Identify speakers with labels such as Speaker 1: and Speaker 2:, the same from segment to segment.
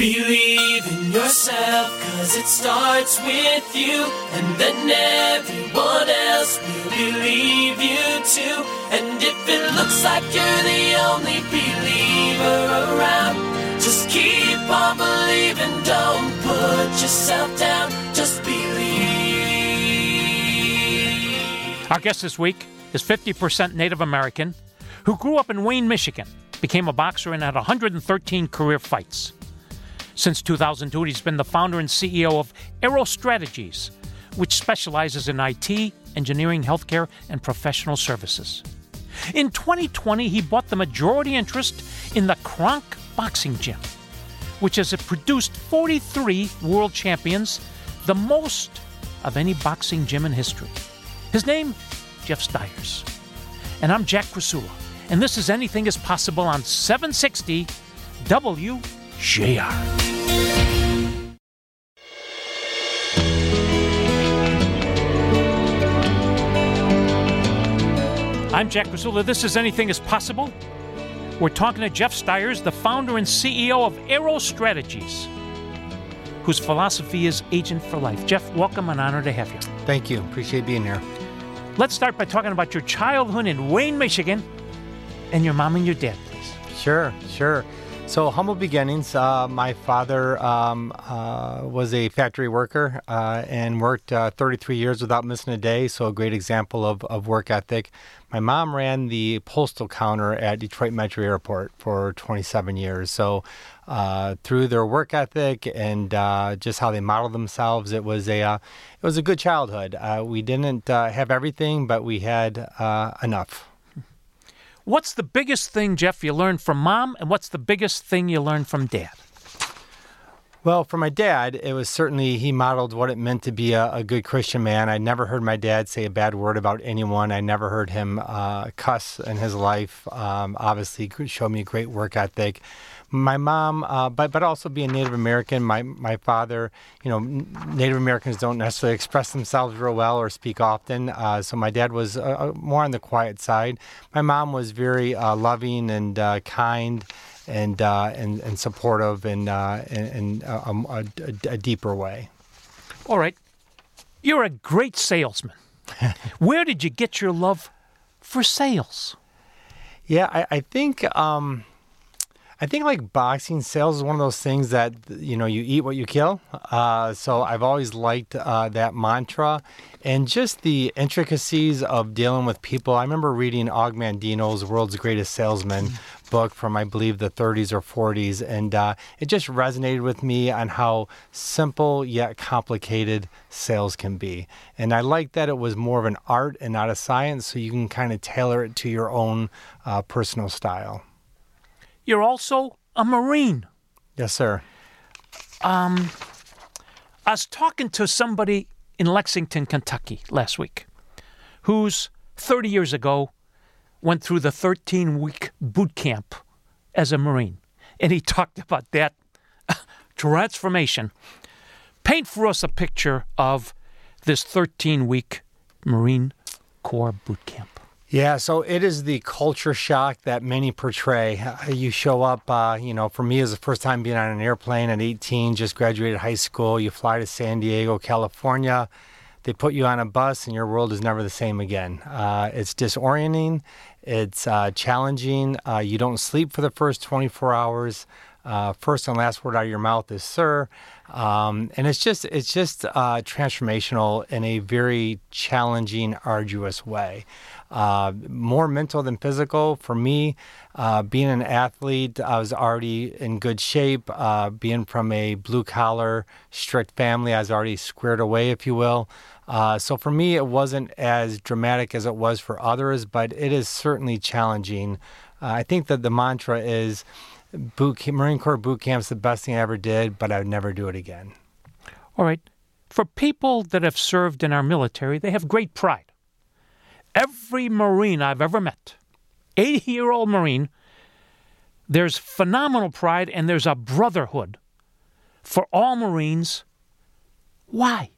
Speaker 1: Believe in yourself, cause it starts with you, and then everyone else will believe you too. And if it looks like you're the only believer around, just keep on believing, don't put yourself down, just believe.
Speaker 2: Our guest this week is 50% Native American who grew up in Wayne, Michigan, became a boxer, and had 113 career fights. Since 2002, he's been the founder and CEO of Arrow Strategies, which specializes in IT, engineering, healthcare, and professional services. In 2020, he bought the majority interest in the Kronk Boxing Gym, which has produced 43 world champions, the most of any boxing gym in history. His name, Jeff Styers. And I'm Jack Krasula, and this is Anything is Possible on 760 WJR. I'm Jack Krasula. This is Anything is Possible. We're talking to Jeff Styers, the founder and CEO of Arrow Strategies, whose philosophy is agent for life. Jeff, welcome and honor to have you.
Speaker 3: Thank you. Appreciate being here.
Speaker 2: Let's start by talking about your childhood in Wayne, Michigan, and your mom and your dad, please.
Speaker 3: Sure, sure. So, humble beginnings. Uh, my father um, uh, was a factory worker uh, and worked uh, 33 years without missing a day, so a great example of, of work ethic. My mom ran the postal counter at Detroit Metro Airport for 27 years. So, uh, through their work ethic and uh, just how they modeled themselves, it was a it was a good childhood. we didn't have everything, but we had enough.
Speaker 2: What's the biggest thing, Jeff, you learned from mom, and what's the biggest thing you learned from dad?
Speaker 3: Well, for my dad, it was certainly he modeled what it meant to be a, a good Christian man. I never heard my dad say a bad word about anyone. I never heard him uh, cuss in his life. Um, obviously, showed me a great work ethic my mom, uh, but but also being Native American, my my father, you know, Native Americans don't necessarily express themselves real well or speak often. Uh, so my dad was uh, uh more on the quiet side. My mom was very uh, loving and uh, kind. And, and and supportive in in, in a, a, a deeper way.
Speaker 2: All right, you're a great salesman. Where did you get your love for sales?
Speaker 3: Yeah, I, I think um, I think like boxing sales is one of those things that you know you eat what you kill. Uh, so I've always liked uh, that mantra, and just the intricacies of dealing with people. I remember reading Og Mandino's "World's Greatest Salesman" book from I believe the 30s or 40s, and uh, it just resonated with me on how simple yet complicated sales can be. And I like that it was more of an art and not a science, so you can kind of tailor it to your own uh, personal style.
Speaker 2: You're also a Marine.
Speaker 3: Yes, sir.
Speaker 2: Um, I was talking to somebody in Lexington, Kentucky last week who's 30 years ago went through the 13 week boot camp as a Marine. And he talked about that transformation. Paint for us a picture of this 13 week Marine Corps boot camp.
Speaker 3: Yeah, so it is the culture shock that many portray. Uh, you show up, uh, you know, for me, it was the first time being on an airplane at 18, just graduated high school. You fly to San Diego, California. They put you on a bus, and your world is never the same again. Uh, it's disorienting, it's uh, challenging. Uh, you don't sleep for the first 24 hours. Uh, first and last word out of your mouth is "sir," um, and it's just it's just transformational in a very challenging, arduous way uh, more mental than physical. For me, uh, being an athlete, I was already in good shape. Uh, being from a blue collar, strict family, I was already squared away, if you will. Uh, so for me, it wasn't as dramatic as it was for others, but it is certainly challenging. Uh, I think that the mantra is boot camp, Marine Corps boot camp's the best thing I ever did, but I would never do it again.
Speaker 2: All right. For people that have served in our military, they have great pride every Marine I've ever met, 80 year old Marine, there's phenomenal pride and there's a brotherhood for all Marines. Why?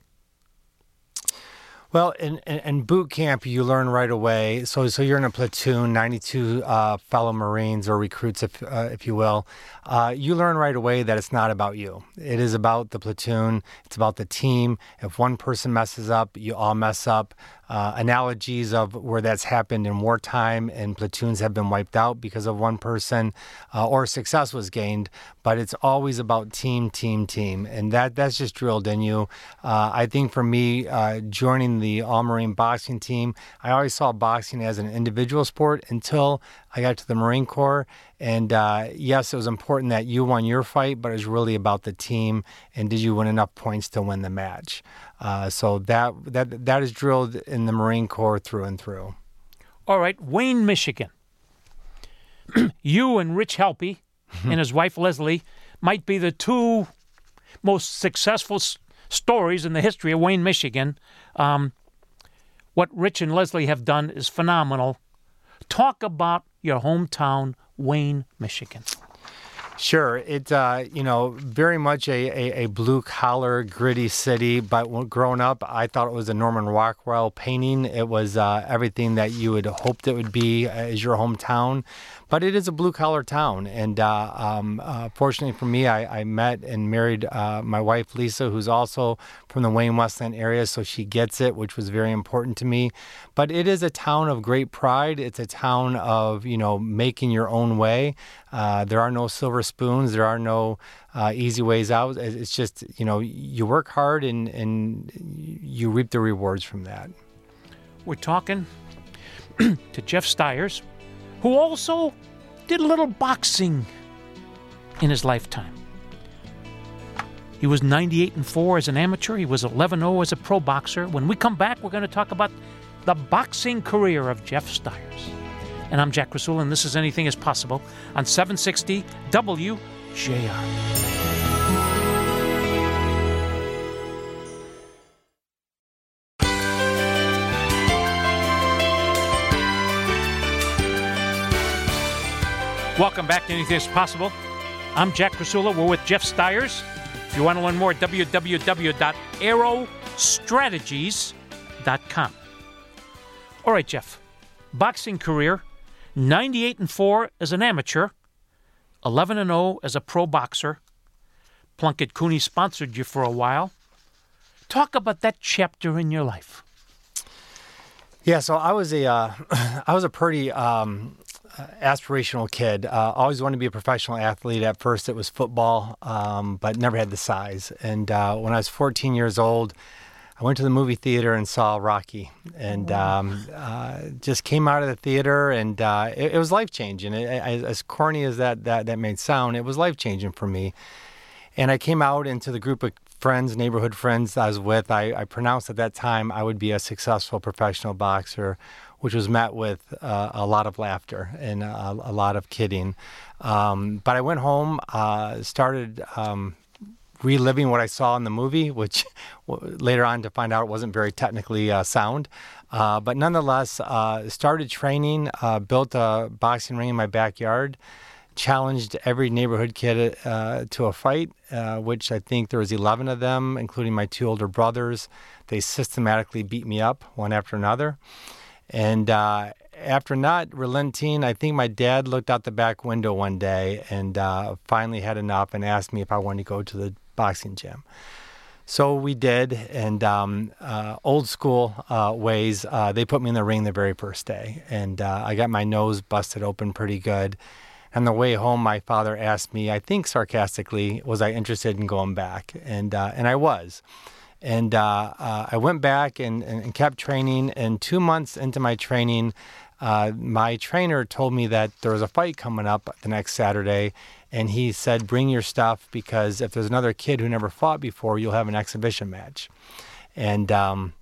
Speaker 3: Well, in, in, boot camp, you learn right away. So, so you're in a platoon, 92 uh, fellow Marines or recruits, if uh, if you will. Uh, you learn right away that it's not about you. It is about the platoon. It's about the team. If one person messes up, you all mess up. Uh, analogies of where that's happened in wartime and platoons have been wiped out because of one person uh, or success was gained. But it's always about team, team, team, and that that's just drilled in you. Uh, I think for me, joining the All Marine boxing team, I always saw boxing as an individual sport until I got to the Marine Corps. And uh, yes, it was important that you won your fight, but it was really about the team and did you win enough points to win the match. Uh, so that that that is drilled in the Marine Corps through and through.
Speaker 2: All right, Wayne, Michigan. you and Rich Helppie and his wife Leslie might be the two most successful s- stories in the history of Wayne, Michigan. Um, what Rich and Leslie have done is phenomenal. Talk about your hometown, Wayne, Michigan.
Speaker 3: Sure, it's uh, you know very much a, a, a, blue collar, gritty city. But growing up, I thought it was a Norman Rockwell painting. It was uh, everything that you would hoped it would be as your hometown but it is a blue collar town. And uh, um, uh, fortunately for me, I, I met and married uh, my wife Lisa, who's also from the Wayne Westland area, so she gets it, which was very important to me. But it is a town of great pride. It's a town of you know making your own way. Uh, there are no silver spoons. There are no uh, easy ways out. It's just you know you work hard and and you reap the rewards from that.
Speaker 2: We're talking to Jeff Styers who also did a little boxing in his lifetime. He was 98 and 4 as an amateur, he was 11 0 as a pro boxer. When we come back, we're going to talk about the boxing career of Jeff Styers. And I'm Jack Krasula, and this is Anything is Possible on 760 WJR. Welcome back to Anything is Possible. I'm Jack Krasula. We're with Jeff Styers. If you want to learn more, www.arrowstrategies.com. All right, Jeff. Boxing career 98 and 4 as an amateur, 11 and 0 as a pro boxer. Plunkett Cooney sponsored you for a while. Talk about that chapter in your life.
Speaker 3: Yeah, so I was a uh, I was a pretty um, uh, aspirational kid. Uh, always wanted to be a professional athlete. At first, it was football, um, but never had the size. And uh, when I was 14 years old, I went to the movie theater and saw Rocky, and um, uh, just came out of the theater, and uh, it, it, was life changing. As corny as that that that may sound, it was life changing for me. And I came out into the group of friends, neighborhood friends I was with. I, I pronounced at that time I would be a successful professional boxer which was met with uh, a lot of laughter and a, a lot of kidding. Um, but I went home, uh, started um, reliving what I saw in the movie, which later on to find out wasn't very technically uh, sound. Uh, but nonetheless, uh, started training, uh, built a boxing ring in my backyard challenged every neighborhood kid uh, to a fight, uh, which I think there was 11 of them, including my two older brothers. They systematically beat me up one after another. And after not relenting, I think my dad looked out the back window one day and uh, finally had enough and asked me if I wanted to go to the boxing gym. So we did, and um, uh, old school uh, ways, uh, they put me in the ring the very first day. And uh, I got my nose busted open pretty good. On the way home, my father asked me, I think sarcastically, was I interested in going back? And, uh, and I was. And uh, I went back and, and, kept training. And two months into my training, my trainer told me that there was a fight coming up the next Saturday. And he said, Bring your stuff because if there's another kid who never fought before, you'll have an exhibition match. And um,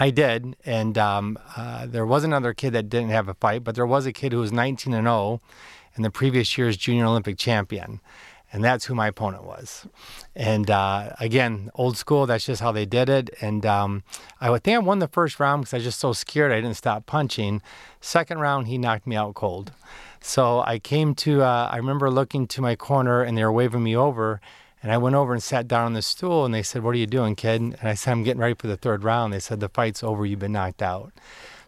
Speaker 3: I did. And um, uh, there was another kid that didn't have a fight, but there was a kid who was 19 and 0 and the previous year's junior Olympic champion and that's who my opponent was. And uh, again, old school. That's just how they did it. And um, I would think I won the first round because I was just so scared I didn't stop punching. Second round, he knocked me out cold. So I came to. Uh, I remember looking to my corner, and they were waving me over. And I went over and sat down on the stool, and they said, "What are you doing, kid?" And I said, "I'm getting ready for the third round." They said, "The fight's over. You've been knocked out."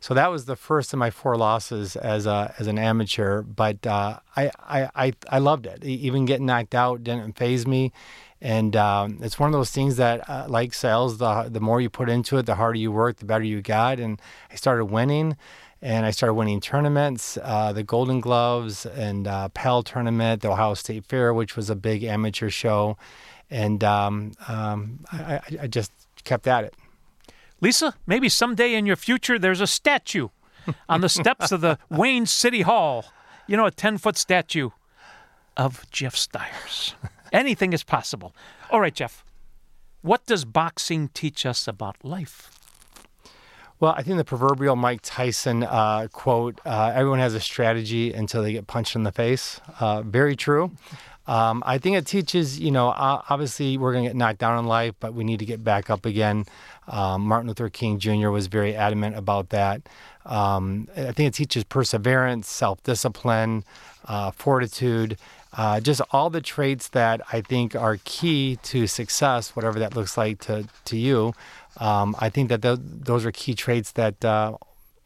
Speaker 3: So that was the first of my four losses as a as an amateur. But uh, I, I I I loved it. Even getting knocked out didn't phase me. And um, it's one of those things that, uh, like sales, the the more you put into it, the harder you work, the better you got. And I started winning and I started winning tournaments, uh, the Golden Gloves and uh, PAL tournament, the Ohio State Fair, which was a big amateur show, and um, um, I, I, just kept at it.
Speaker 2: Lisa, maybe someday in your future, there's a statue on the steps of the Wayne City Hall. You know, a ten foot statue of Jeff Styers. Anything is possible. All right, Jeff. What does boxing teach us about life?
Speaker 3: Well, I think the proverbial Mike Tyson uh, quote uh, everyone has a strategy until they get punched in the face. Uh, very true. Um, I think it teaches, you know, obviously we're going to get knocked down in life, but we need to get back up again. Um, Martin Luther King Jr. was very adamant about that. Um, I think it teaches perseverance, self discipline, uh, fortitude, uh, just all the traits that I think are key to success, whatever that looks like to, to you. Um, I think that th- those are key traits that uh,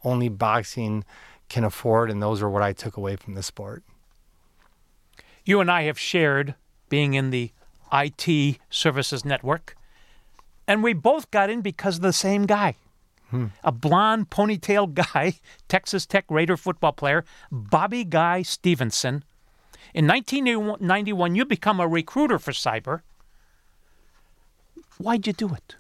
Speaker 3: only boxing can afford, and those are what I took away from the sport.
Speaker 2: You and I have shared being in the IT services network, and we both got in because of the same guy. Hmm. A blonde ponytail guy, Texas Tech Raider football player, Bobby Guy Stevenson, in 1991, you become a recruiter for Ciber. Why'd you do it?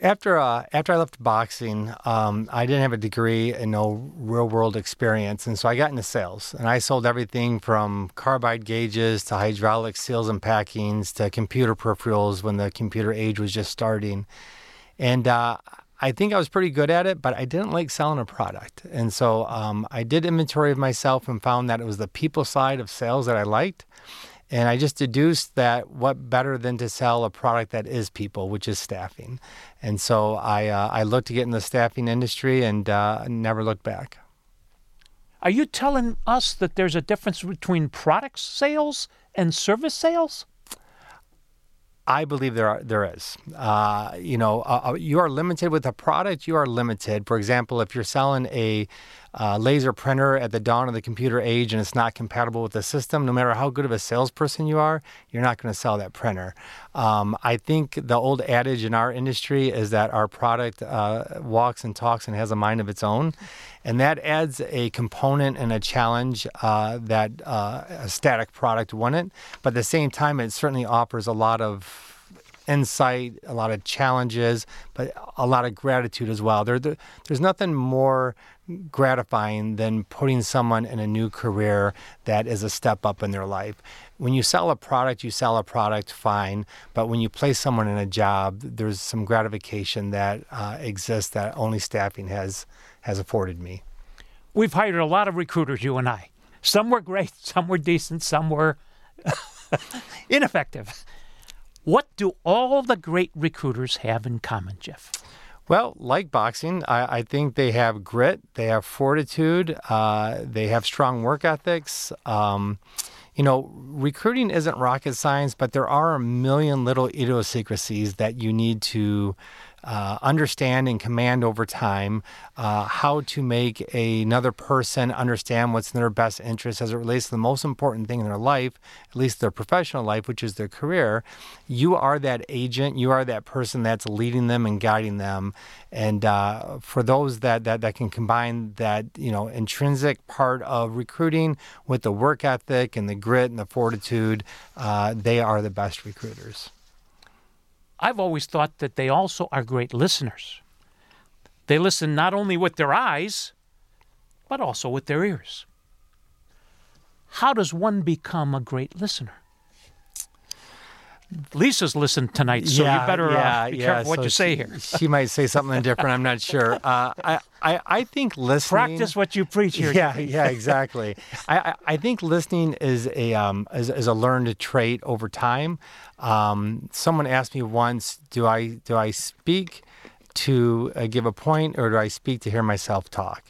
Speaker 3: After uh, after I left boxing, um, I didn't have a degree and no real world experience, and so I got into sales. And I sold everything from carbide gauges to hydraulic seals and packings to computer peripherals when the computer age was just starting. And uh, I think I was pretty good at it, but I didn't like selling a product. And so um, I did inventory of myself and found that it was the people side of sales that I liked. And I just deduced that what better than to sell a product that is people, which is staffing. And so I, uh, I looked to get in the staffing industry and uh, never looked back.
Speaker 2: Are you telling us that there's a difference between product sales and service sales?
Speaker 3: I believe there are, there is. Uh, you know, uh, uh, you are limited with a product. You are limited. For example, if you're selling a uh, laser printer at the dawn of the computer age and it's not compatible with the system, no matter how good of a salesperson you are, you're not going to sell that printer. Um, I think the old adage in our industry is that our product uh, walks and talks and has a mind of its own. And that adds a component and a challenge uh, that uh, a static product wouldn't. But at the same time, it certainly offers a lot of insight, a lot of challenges, but a lot of gratitude as well. There, there, there's nothing more gratifying than putting someone in a new career that is a step up in their life. When you sell a product, you sell a product fine, but when you place someone in a job, there's some gratification that uh, exists that only staffing has has afforded me.
Speaker 2: We've hired a lot of recruiters, you and I. Some were great, some were decent, some were ineffective. What do all the great recruiters have in common, Jeff?
Speaker 3: Well, like boxing, I, I think they have grit, they have fortitude, uh, they have strong work ethics. Um, you know, recruiting isn't rocket science, but there are a million little idiosyncrasies that you need to uh, understand and command over time uh, how to make a, another person understand what's in their best interest as it relates to the most important thing in their life, at least their professional life, which is their career. You are that agent. You are that person that's leading them and guiding them. And uh, for those that, that that can combine that you know intrinsic part of recruiting with the work ethic and the grit and the fortitude, uh, they are the best recruiters.
Speaker 2: I've always thought that they also are great listeners. They listen not only with their eyes, but also with their ears. How does one become a great listener? Lisa's listened tonight, so yeah, you better uh, yeah, uh, be yeah. careful what so you say
Speaker 3: she,
Speaker 2: here.
Speaker 3: she might say something different. I'm not sure. Uh, I, I, I think listening.
Speaker 2: Practice what you preach here.
Speaker 3: Yeah, yeah, exactly. I, I think listening is a um, is, is a learned trait over time. Um, someone asked me once, "Do I do I speak to uh, give a point, or do I speak to hear myself talk?"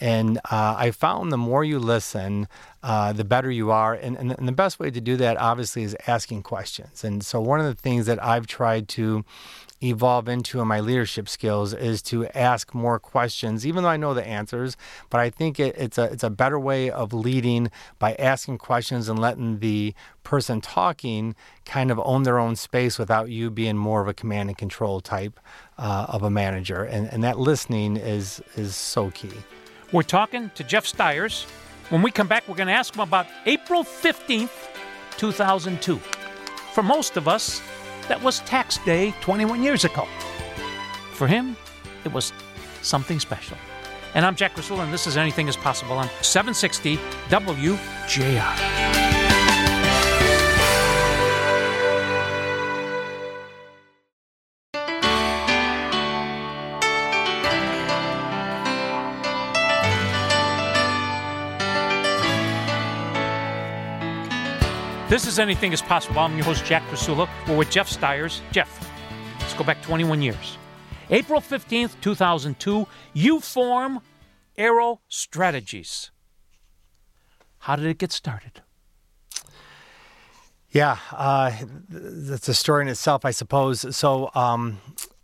Speaker 3: And uh, I found the more you listen, uh, the better you are. And, and, and the best way to do that, obviously, is asking questions. And so, one of the things that I've tried to evolve into in my leadership skills is to ask more questions, even though I know the answers. But I think it, it's a it's a better way of leading by asking questions and letting the person talking kind of own their own space without you being more of a command and control type uh, of a manager. And and that listening is is so key.
Speaker 2: We're talking to Jeff Styers. When we come back, we're going to ask him about April 15th, 2002. For most of us, that was tax day 21 years ago. For him, it was something special. And I'm Jack Krasula, and this is Anything is Possible on 760 WJR. This is Anything is Possible. I'm your host, Jack Krasula. We're with Jeff Styers. Jeff, let's go back 21 years. April 15th, 2002, you form Arrow Strategies. How did it get started?
Speaker 3: Yeah, uh, that's a story in itself, I suppose. So, um,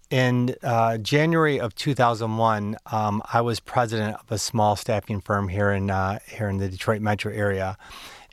Speaker 3: in uh, January of 2001, um, I was president of a small staffing firm here in uh, here in the Detroit metro area,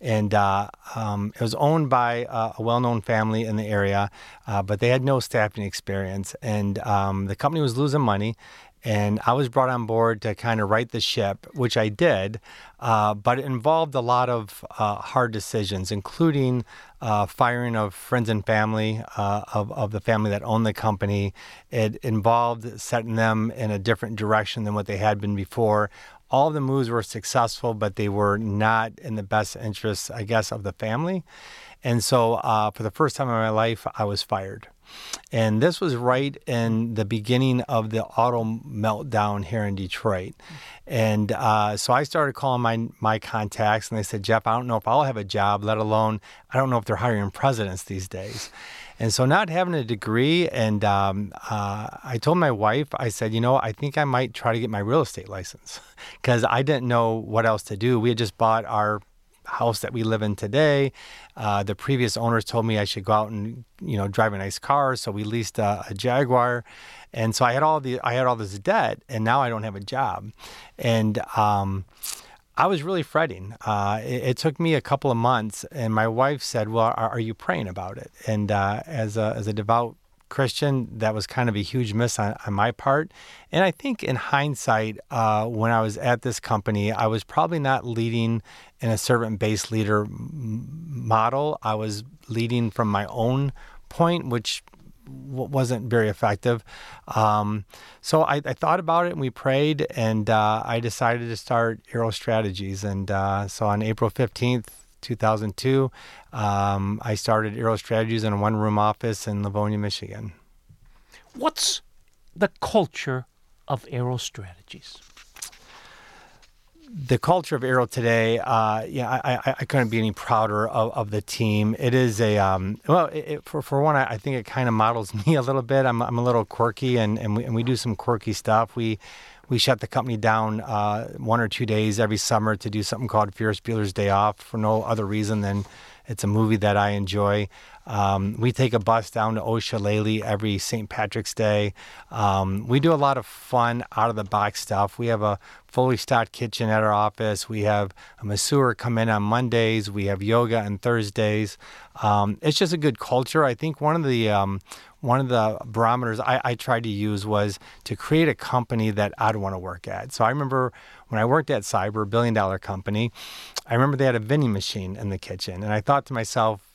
Speaker 3: and uh, um, it was owned by uh, a well-known family in the area, uh, but they had no staffing experience, and um, the company was losing money. And I was brought on board to kind of right the ship, which I did, uh, but it involved a lot of uh, hard decisions, including uh, firing of friends and family of, of the family that owned the company. It involved setting them in a different direction than what they had been before all the moves were successful, but they were not in the best interests, I guess, of the family. And so, uh, for the first time in my life, I was fired. And this was right in the beginning of the auto meltdown here in Detroit. And uh, so I started calling my my contacts, and they said, Jeff, I don't know if I'll have a job, let alone I don't know if they're hiring presidents these days. And so, not having a degree, and um, uh, I told my wife, I said, you know, I think I might try to get my real estate license because I didn't know what else to do. We had just bought our house that we live in today. Uh, the previous owners told me I should go out and you know drive a nice car, so we leased a, a, Jaguar, and so I had all the I had all this debt, and now I don't have a job, and um, I was really fretting. Uh, it, it, took me a couple of months, and my wife said, "Well, are, are you praying about it?" And uh, as a as a devout Christian, that was kind of a huge miss on, on my part. And I think in hindsight, uh, when I was at this company, I was probably not leading in a servant based leader model. I was leading from my own point, which wasn't very effective. Um, so I, I, thought about it and we prayed, and uh, I decided to start Arrow Strategies. And uh, so on April 15th, 2002, um, I started Arrow Strategies in a one room office in Livonia, Michigan.
Speaker 2: What's the culture of Arrow Strategies?
Speaker 3: The culture of Arrow today, uh, yeah, I, I, I, couldn't be any prouder of, of the team. It is a um, well, it, for for one, I, I think it kind of models me a little bit. I'm I'm a little quirky, and and we, and we do some quirky stuff. We we shut the company down uh, one or two days every summer to do something called Ferris Bueller's Day Off for no other reason than it's a movie that I enjoy. Um, we take a bus down to Old Shillelagh every St. Patrick's Day. Um, we do a lot of fun, out of the box stuff. We have a fully stocked kitchen at our office. We have a masseur come in on Mondays. We have yoga on Thursdays. Um, it's just a good culture. I think one of the um, one of the barometers I, I, tried to use was to create a company that I'd want to work at. So I remember when I worked at Ciber, a billion dollar company, I remember they had a vending machine in the kitchen. And I thought to myself,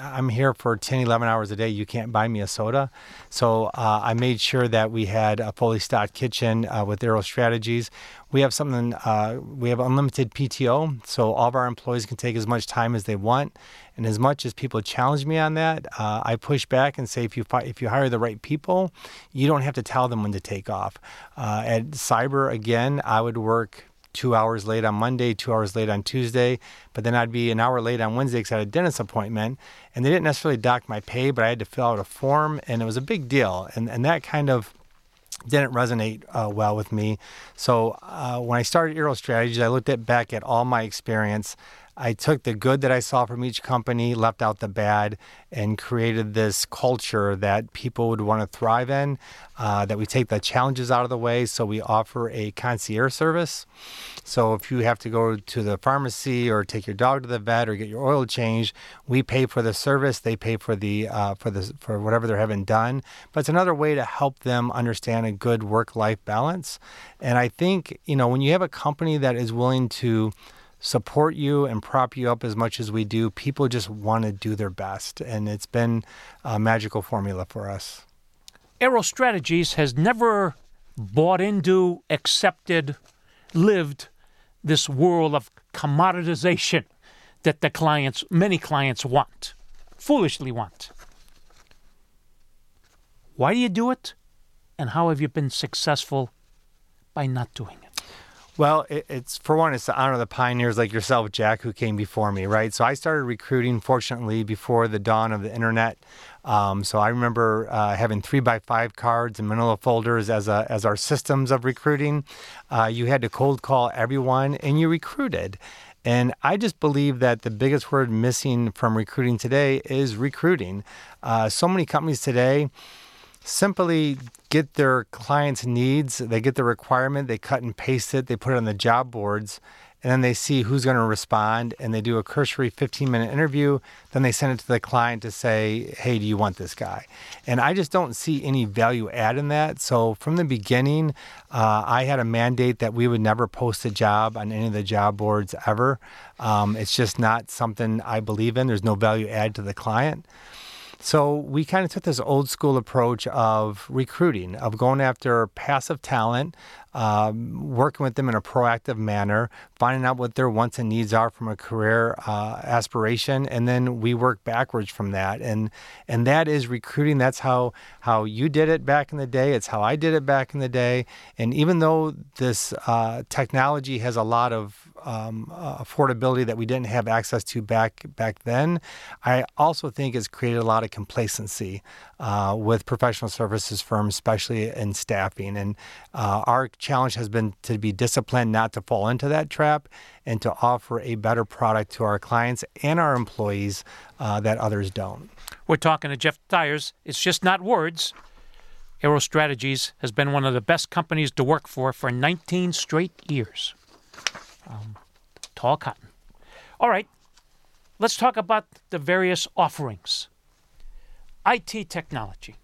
Speaker 3: I'm here for 10, 11 hours a day. You can't buy me a soda. So uh, I made sure that we had a fully stocked kitchen uh, with Arrow Strategies. We have something, uh, we have unlimited PTO. So all of our employees can take as much time as they want. And as much as people challenge me on that, uh, I push back and say if you if you hire the right people, you don't have to tell them when to take off. Uh, at Ciber, again, I would work two hours late on Monday, two hours late on Tuesday, but then I'd be an hour late on Wednesday because I had a dentist appointment. And they didn't necessarily dock my pay, but I had to fill out a form, and it was a big deal. And, and that kind of didn't resonate uh, well with me. So uh, when I started Arrow Strategies, I looked at back at all my experience. I took the good that I saw from each company, left out the bad, and created this culture that people would want to thrive in. Uh, that we take the challenges out of the way. So we offer a concierge service. So if you have to go to the pharmacy or take your dog to the vet or get your oil changed, we pay for the service. They pay for the uh, for the for whatever they're having done. But it's another way to help them understand a good work-life balance. And I think you know when you have a company that is willing to support you and prop you up as much as we do, people just want to do their best. And it's been a magical formula for us.
Speaker 2: Arrow Strategies has never bought into, accepted, lived this world of commoditization that the clients, many clients want, foolishly want. Why do you do it? And how have you been successful by not doing it?
Speaker 3: Well, it, it's for one, it's to honor the pioneers like yourself, Jack, who came before me, right? So I started recruiting, fortunately, before the dawn of the internet. Um, so I remember uh, having three by five cards and manila folders as a, as our systems of recruiting. Uh, you had to cold call everyone, and you recruited. And I just believe that the biggest word missing from recruiting today is recruiting. Uh, so many companies today simply get their clients' needs, they get the requirement, they cut and paste it, they put it on the job boards, and then they see who's going to respond and they do a cursory 15 minute interview. Then they send it to the client to say, hey, do you want this guy? And I just don't see any value add in that. So from the beginning, uh, I had a mandate that we would never post a job on any of the job boards ever. Um, it's just not something I believe in. There's no value add to the client. So we kind of took this old school approach of recruiting, of going after passive talent, um, working with them in a proactive manner, finding out what their wants and needs are from a career uh, aspiration, and then we work backwards from that. And and that is recruiting. That's how how you did it back in the day. It's how I did it back in the day. And even though this uh, technology has a lot of um, uh, affordability that we didn't have access to back back then. I also think it's created a lot of complacency uh, with professional services firms, especially in staffing. And uh, our challenge has been to be disciplined, not to fall into that trap, and to offer a better product to our clients and our employees uh, that others don't.
Speaker 2: We're talking to Jeff Styers. It's just not words. Arrow Strategies has been one of the best companies to work for for 19 straight years um, tall cotton. All right, let's talk about the various offerings. IT technology.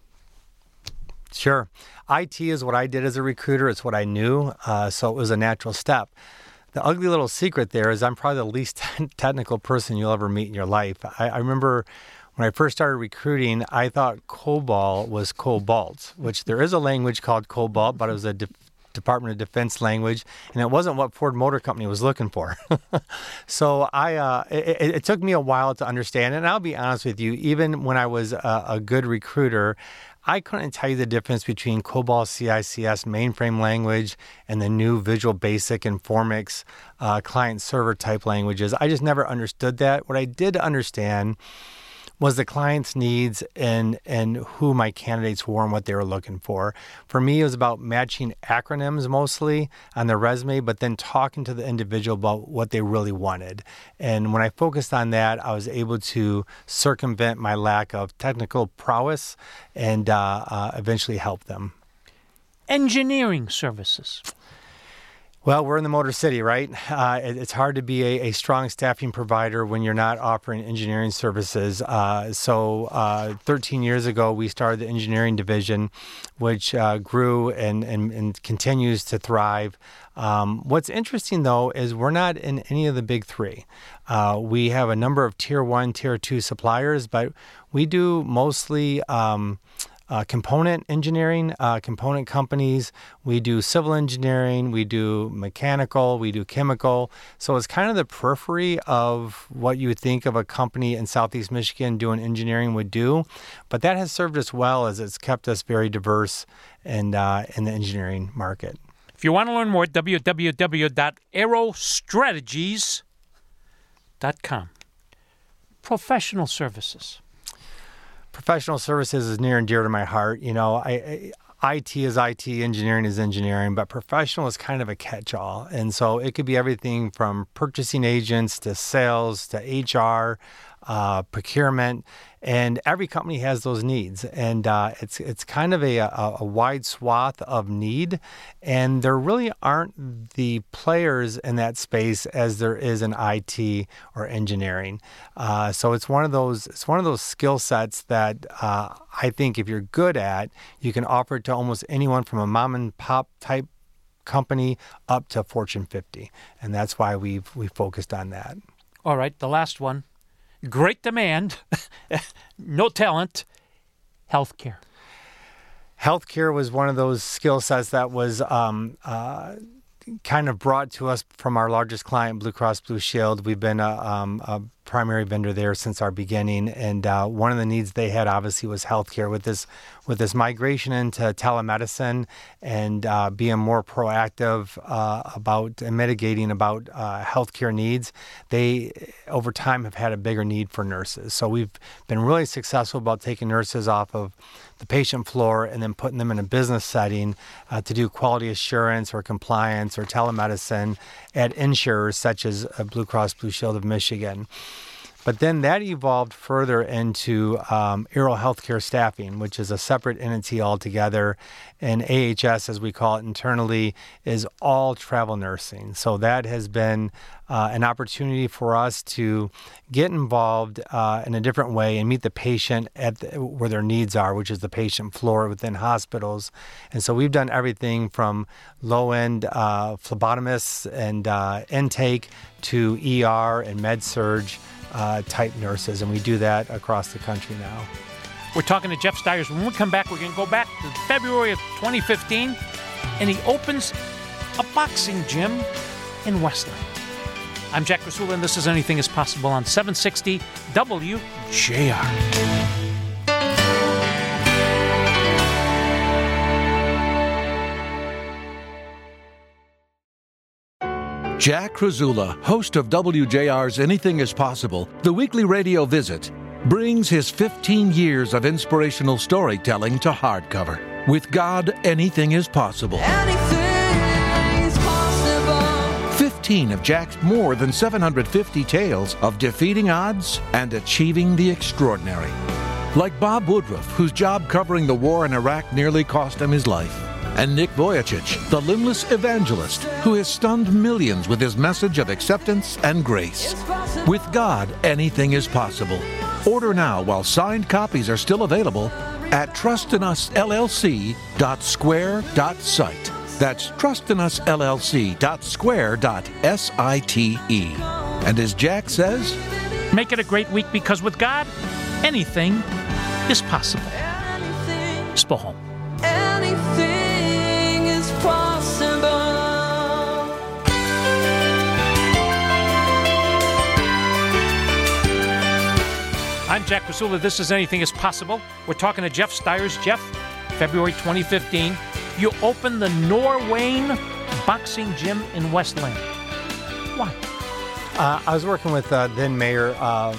Speaker 3: Sure. IT is what I did as a recruiter. It's what I knew. Uh, so it was a natural step. The ugly little secret there is I'm probably the least technical person you'll ever meet in your life. I, I remember when I first started recruiting, I thought COBOL was cobalt, which there is a language called cobalt, but it was a Department of Defense language, and it wasn't what Ford Motor Company was looking for. so I, uh, it, it, took me a while to understand. And I'll be honest with you, even when I was a, a good recruiter, I couldn't tell you the difference between COBOL CICS mainframe language and the new Visual Basic and Formix uh, client server type languages. I just never understood that. What I did understand was the client's needs and and who my candidates were and what they were looking for. For me, it was about matching acronyms mostly on the resume, but then talking to the individual about what they really wanted. And when I focused on that, I was able to circumvent my lack of technical prowess and uh, uh, eventually help them.
Speaker 2: Engineering services.
Speaker 3: Well, we're in the Motor City, right? Uh, it, it's hard to be a, a, strong staffing provider when you're not offering engineering services. Uh, so, uh, 13 years ago, we started the engineering division, which uh, grew and, and, and, continues to thrive. Um, what's interesting, though, is we're not in any of the big three. Uh, we have a number of tier one, tier two suppliers, but we do mostly. Um, uh, component engineering, uh, component companies. We do civil engineering, we do mechanical, we do chemical. So it's kind of the periphery of what you would think of a company in Southeast Michigan doing engineering would do. But that has served us well as it's kept us very diverse and uh, in the engineering market.
Speaker 2: If you want to learn more, www.arrowstrategies.com. Professional services
Speaker 3: professional services is near and dear to my heart. You know, I IT is IT, engineering is engineering, but professional is kind of a catch all. And so it could be everything from purchasing agents to sales to HR, uh, procurement, and every company has those needs, and uh, it's it's kind of a, a, a, wide swath of need, and there really aren't the players in that space as there is in IT or engineering. Uh, so it's one of those it's one of those skill sets that uh, I think if you're good at, you can offer it to almost anyone from a mom and pop type company up to Fortune 50, and that's why we've we focused on that.
Speaker 2: All right, the last one great demand, no talent, healthcare.
Speaker 3: Healthcare was one of those skill sets that was um, uh, kind of brought to us from our largest client, Blue Cross Blue Shield. We've been a, um, a primary vendor there since our beginning, and uh, one of the needs they had obviously was healthcare. With this, with this migration into telemedicine and uh, being more proactive uh, about mitigating about uh, healthcare needs, they over time have had a bigger need for nurses. So we've been really successful about taking nurses off of the patient floor and then putting them in a business setting uh, to do quality assurance or compliance or telemedicine at insurers such as uh, Blue Cross Blue Shield of Michigan. But then that evolved further into um, Healthcare Staffing, which is a separate entity altogether. And AHS, as we call it internally, is all travel nursing. So that has been uh, an opportunity for us to get involved uh, in a different way and meet the patient at the, where their needs are, which is the patient floor within hospitals. And so we've done everything from low end uh, phlebotomists and uh, intake to ER and med surg uh, type nurses, and we do that across the country now.
Speaker 2: We're talking to Jeff Styers. When we come back, we're going to go back to February of 2015, and he opens a boxing gym in Westland. I'm Jack Krasula, and this is Anything is Possible on 760 WJR.
Speaker 4: Jack Krasula, host of WJR's Anything is Possible, the weekly radio visit, brings his 15 years of inspirational storytelling to hardcover. With God, anything is possible.
Speaker 5: Anything is possible.
Speaker 4: 15 of Jack's more than 750 tales of defeating odds and achieving the extraordinary. Like Bob Woodruff, whose job covering the war in Iraq nearly cost him his life and Nick Vujicic, the limbless evangelist who has stunned millions with his message of acceptance and grace. With God, anything is possible. Order now while signed copies are still available at trustinusllc.square.site. That's trustinusllc.square.site. And as Jack says,
Speaker 2: Make it a great week because with God, anything is possible. Spoholm. I'm Jack Krasula. This is Anything is Possible. We're talking to Jeff Styers. Jeff, February 2015, you opened the Norwayne Boxing Gym in Westland. Why?
Speaker 3: Uh, I was working with uh, then Mayor uh,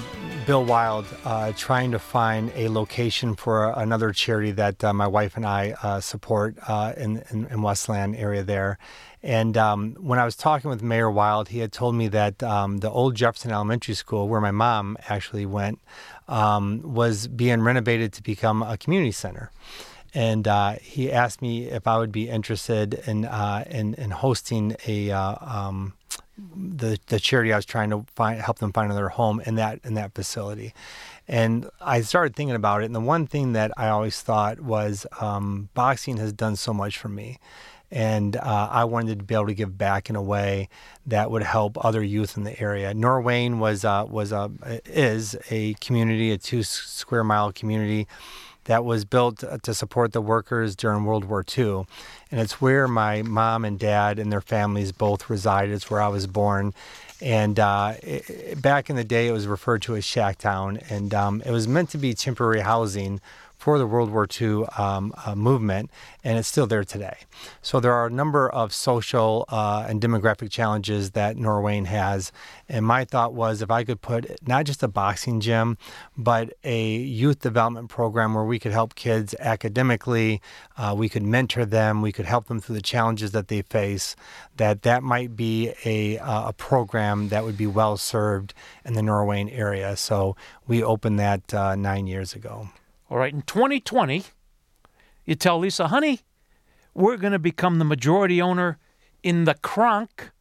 Speaker 3: Bill Wild, uh, trying to find a location for another charity that uh, my wife and I uh, support uh, in, in, in Westland area there. And um, when I was talking with Mayor Wild, he had told me that um, the old Jefferson Elementary School, where my mom actually went, um, was being renovated to become a community center and uh, he asked me if I would be interested in uh, in, in hosting a uh, um, the the charity I was trying to find help them find another home in that in that facility. And I started thinking about it, and the one thing that I always thought was um, boxing has done so much for me, and uh, I wanted to be able to give back in a way that would help other youth in the area. Norwayne was uh, was a is a community, a two square mile community that was built to support the workers during World War II. And it's where my mom and dad and their families both resided. It's where I was born. And uh, it, back in the day, it was referred to as Shacktown. And um, it was meant to be temporary housing for the World War II um, uh, movement, and it's still there today. So there are a number of social uh, and demographic challenges that Norwayne has. And my thought was if I could put not just a boxing gym, but a youth development program where we could help kids academically, uh, we could mentor them, we could help them through the challenges that they face, that that might be a, uh, a program that would be well served in the Norwayne area. So we opened that uh, nine years ago.
Speaker 2: All right, in 2020, you tell Lisa, honey, we're going to become the majority owner in the Kronk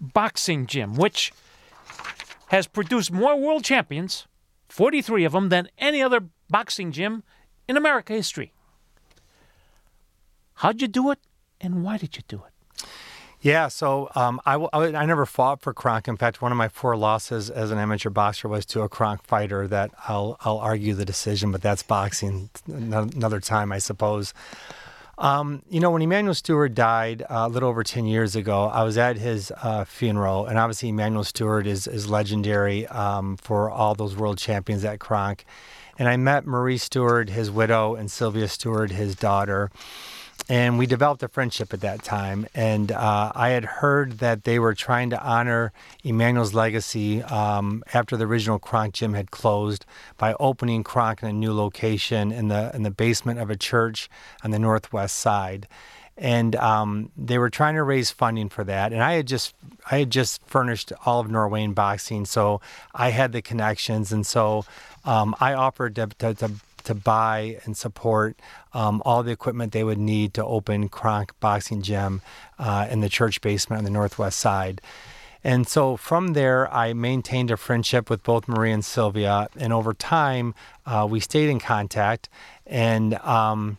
Speaker 2: Boxing Gym, which has produced more world champions, 43 of them, than any other boxing gym in America history. How'd you do it, and why did you do it?
Speaker 3: Yeah, so um, I, I, I never fought for Kronk. In fact, one of my four losses as an amateur boxer was to a Kronk fighter. That I'll I'll argue the decision, but that's boxing another time, I suppose. Um, you know, when Emanuel Steward died uh, a little over 10 years ago, I was at his uh, funeral, and obviously Emanuel Steward is, is legendary um, for all those world champions at Kronk. And I met Marie Steward, his widow, and Sylvia Steward, his daughter and we developed a friendship at that time. And uh, I had heard that they were trying to honor Emanuel's legacy um, after the original Kronk gym had closed by opening Kronk in a new location in the in the basement of a church on the northwest side. And um, they were trying to raise funding for that, and I had just I had just furnished all of Norwayne boxing, so I had the connections, and so um, I offered to, to, to to buy and support um, all the equipment they would need to open Kronk Boxing Gym uh, in the church basement on the northwest side. And so from there, I maintained a friendship with both Marie and Sylvia. And over time, uh, we stayed in contact. And um,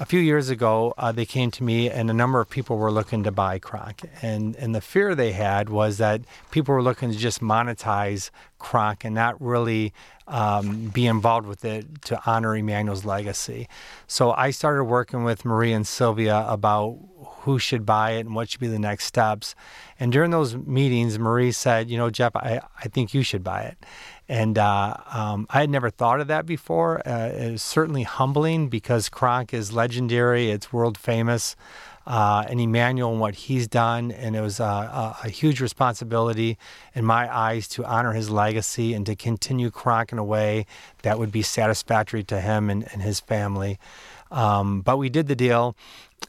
Speaker 3: a few years ago, uh, they came to me, and a number of people were looking to buy Kronk. And, and the fear they had was that people were looking to just monetize Kronk and not really um, be involved with it to honor Emanuel's legacy. So I started working with Marie and Sylvia about who should buy it and what should be the next steps. And during those meetings, Marie said, You know, Jeff, I, I think you should buy it. And uh, um, I had never thought of that before. Uh, it was certainly humbling because Kronk is legendary, it's world famous. Uh, and Emanuel and what he's done, and it was uh, a, a, huge responsibility in my eyes to honor his legacy and to continue Kronk in a way that would be satisfactory to him and, and his family. Um, but we did the deal,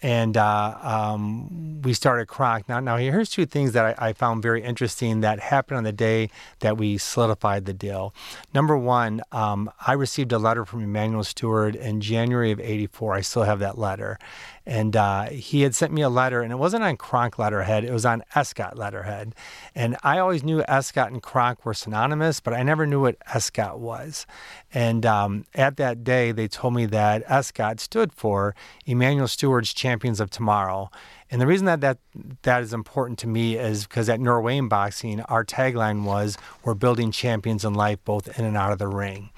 Speaker 3: and uh, um, we started Kronk. Now, now here's two things that I, I, found very interesting that happened on the day that we solidified the deal. Number one, um, I received a letter from Emanuel Steward in January of '84. I still have that letter, and uh, he had sent me a letter, and it wasn't on Kronk letterhead; it was on ESCOT letterhead. And I always knew ESCOT and Kronk were synonymous, but I never knew what ESCOT was. And um, at that day, they told me that Escott stood for Emanuel Steward's Champions of Tomorrow. And the reason that that, that is important to me is because at Norwayne Boxing, our tagline was "We're building champions in life, both in and out of the ring."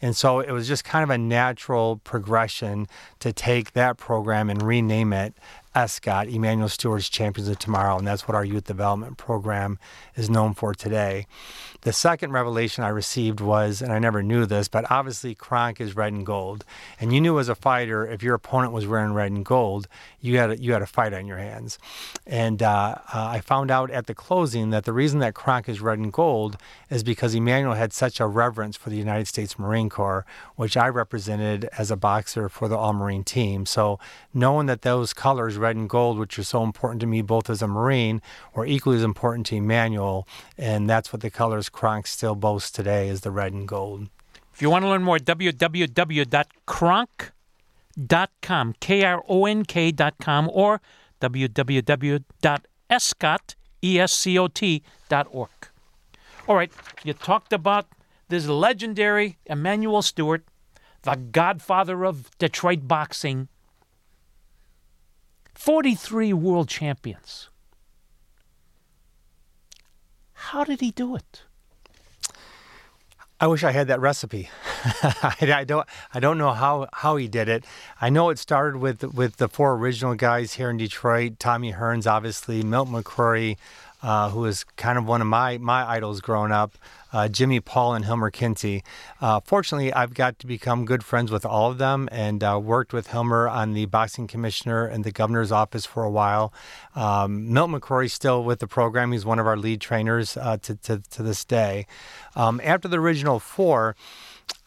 Speaker 3: And so it was just kind of a natural progression to take that program and rename it ESCOT, Emanuel Steward's Champions of Tomorrow, and that's what our youth development program is known for today. The second revelation I received was, and I never knew this, but obviously Kronk is red and gold, and you knew as a fighter if your opponent was wearing red and gold, you had a, you had a fight on your hands. And uh, uh, I found out at the closing that the reason that Kronk is red and gold is because Emanuel had such a reverence for the United States Marine Corps, which I represented as a boxer for the All Marine team. So knowing that those colors, red and gold, which are so important to me both as a Marine, were equally as important to Emanuel, and that's what the colors Kronk still boasts today is the red and gold.
Speaker 2: If you want to learn more, www.kronk.com, K R O N K.com, or www.escot, E-S-C-O-T.org. All right, you talked about this legendary Emanuel Steward, the godfather of Detroit boxing. 43 world champions. How did he do it?
Speaker 3: I wish I had that recipe. I, don't. I don't know how, how he did it. I know it started with with the four original guys here in Detroit: Tommy Hearns, obviously, Milt McCrory, uh, who was kind of one of my my idols growing up. Uh, Jimmy Paul and Hilmer Kenty. Uh, fortunately, I've got to become good friends with all of them and uh, worked with Hilmer on the boxing commissioner and the governor's office for a while. Um, Milt McCrory's still with the program. He's one of our lead trainers uh, to, to, to this day. Um, after the original four,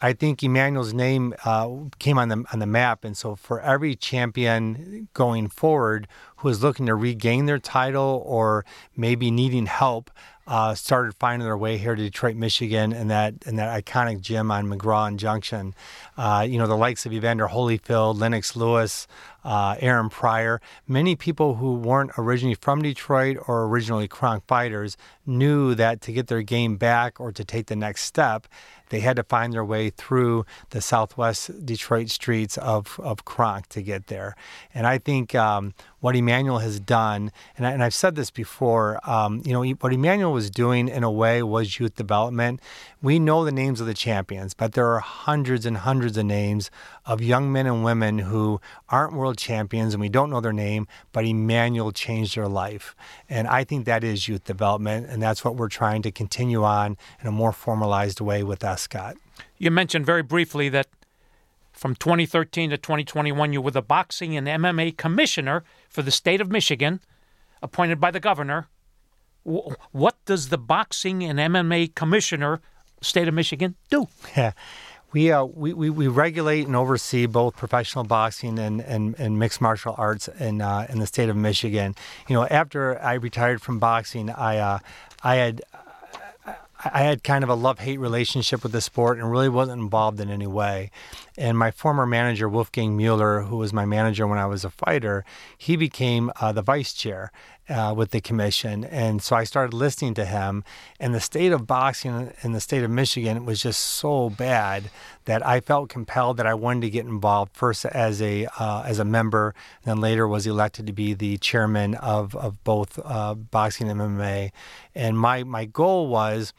Speaker 3: I think Emanuel's name uh, came on the on the map, and so for every champion going forward who is looking to regain their title or maybe needing help, uh, started finding their way here to Detroit, Michigan, and that and that iconic gym on McGraw and Junction. Uh, you know, the likes of Evander Holyfield, Lennox Lewis, uh, Aaron Pryor, many people who weren't originally from Detroit or originally Kronk fighters knew that to get their game back or to take the next step, they had to find their way through the southwest Detroit streets of, of Kronk to get there. And I think um, what Emanuel has done, and, I, and I've said this before, um, you know, what Emanuel was doing in a way was youth development. We know the names of the champions, but there are hundreds and hundreds of names of young men and women who aren't world champions and we don't know their name, but Emanuel changed their life. And I think that is youth development, and that's what we're trying to continue on in a more formalized way with ESCOT.
Speaker 2: You mentioned very briefly that from 2013 to 2021, you were the boxing and MMA commissioner for the state of Michigan, appointed by the governor. Wh- What does the boxing and MMA commissioner, state of Michigan, do?
Speaker 3: Yeah. We, uh, we, we, we regulate and oversee both professional boxing and, and, and mixed martial arts in, uh, in the state of Michigan. You know, after I retired from boxing, I, uh, I had I had kind of a love hate relationship with the sport and really wasn't involved in any way. And my former manager, Wolfgang Mueller, who was my manager when I was a fighter, he became uh, the vice chair uh, with the commission. And so I started listening to him. And the state of boxing in the state of Michigan was just so bad that I felt compelled that I wanted to get involved first as a uh, as a member, and then later was elected to be the chairman of of both uh, boxing and MMA. And my my goal was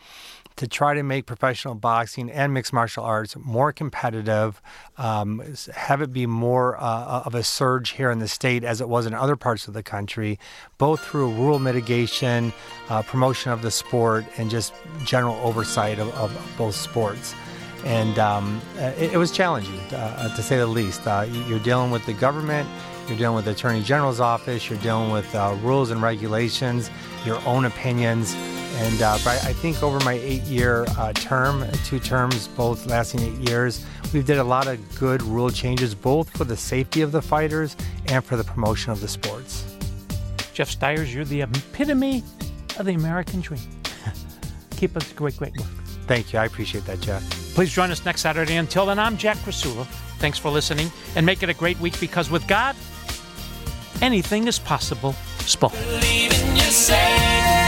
Speaker 3: to try to make professional boxing and mixed martial arts more competitive, um, have it be more uh, of a surge here in the state as it was in other parts of the country, both through rural mitigation, uh, promotion of the sport, and just general oversight of, of both sports. And um, it, it was challenging, uh, to say the least. Uh, you're dealing with the government, you're dealing with the Attorney General's office, you're dealing with uh, rules and regulations, your own opinions. And uh, but I think over my eight-year uh, term, two terms, both lasting eight years, we've did a lot of good rule changes, both for the safety of the fighters and for the promotion of the sports.
Speaker 2: Jeff Styers, you're the epitome of the American dream. Keep up the great, great work.
Speaker 3: Thank you. I appreciate that, Jeff.
Speaker 2: Please join us next Saturday. Until then, I'm Jack Krasula. Thanks for listening and make it a great week because with God, anything is possible. Spoken.
Speaker 1: Believe in yourself.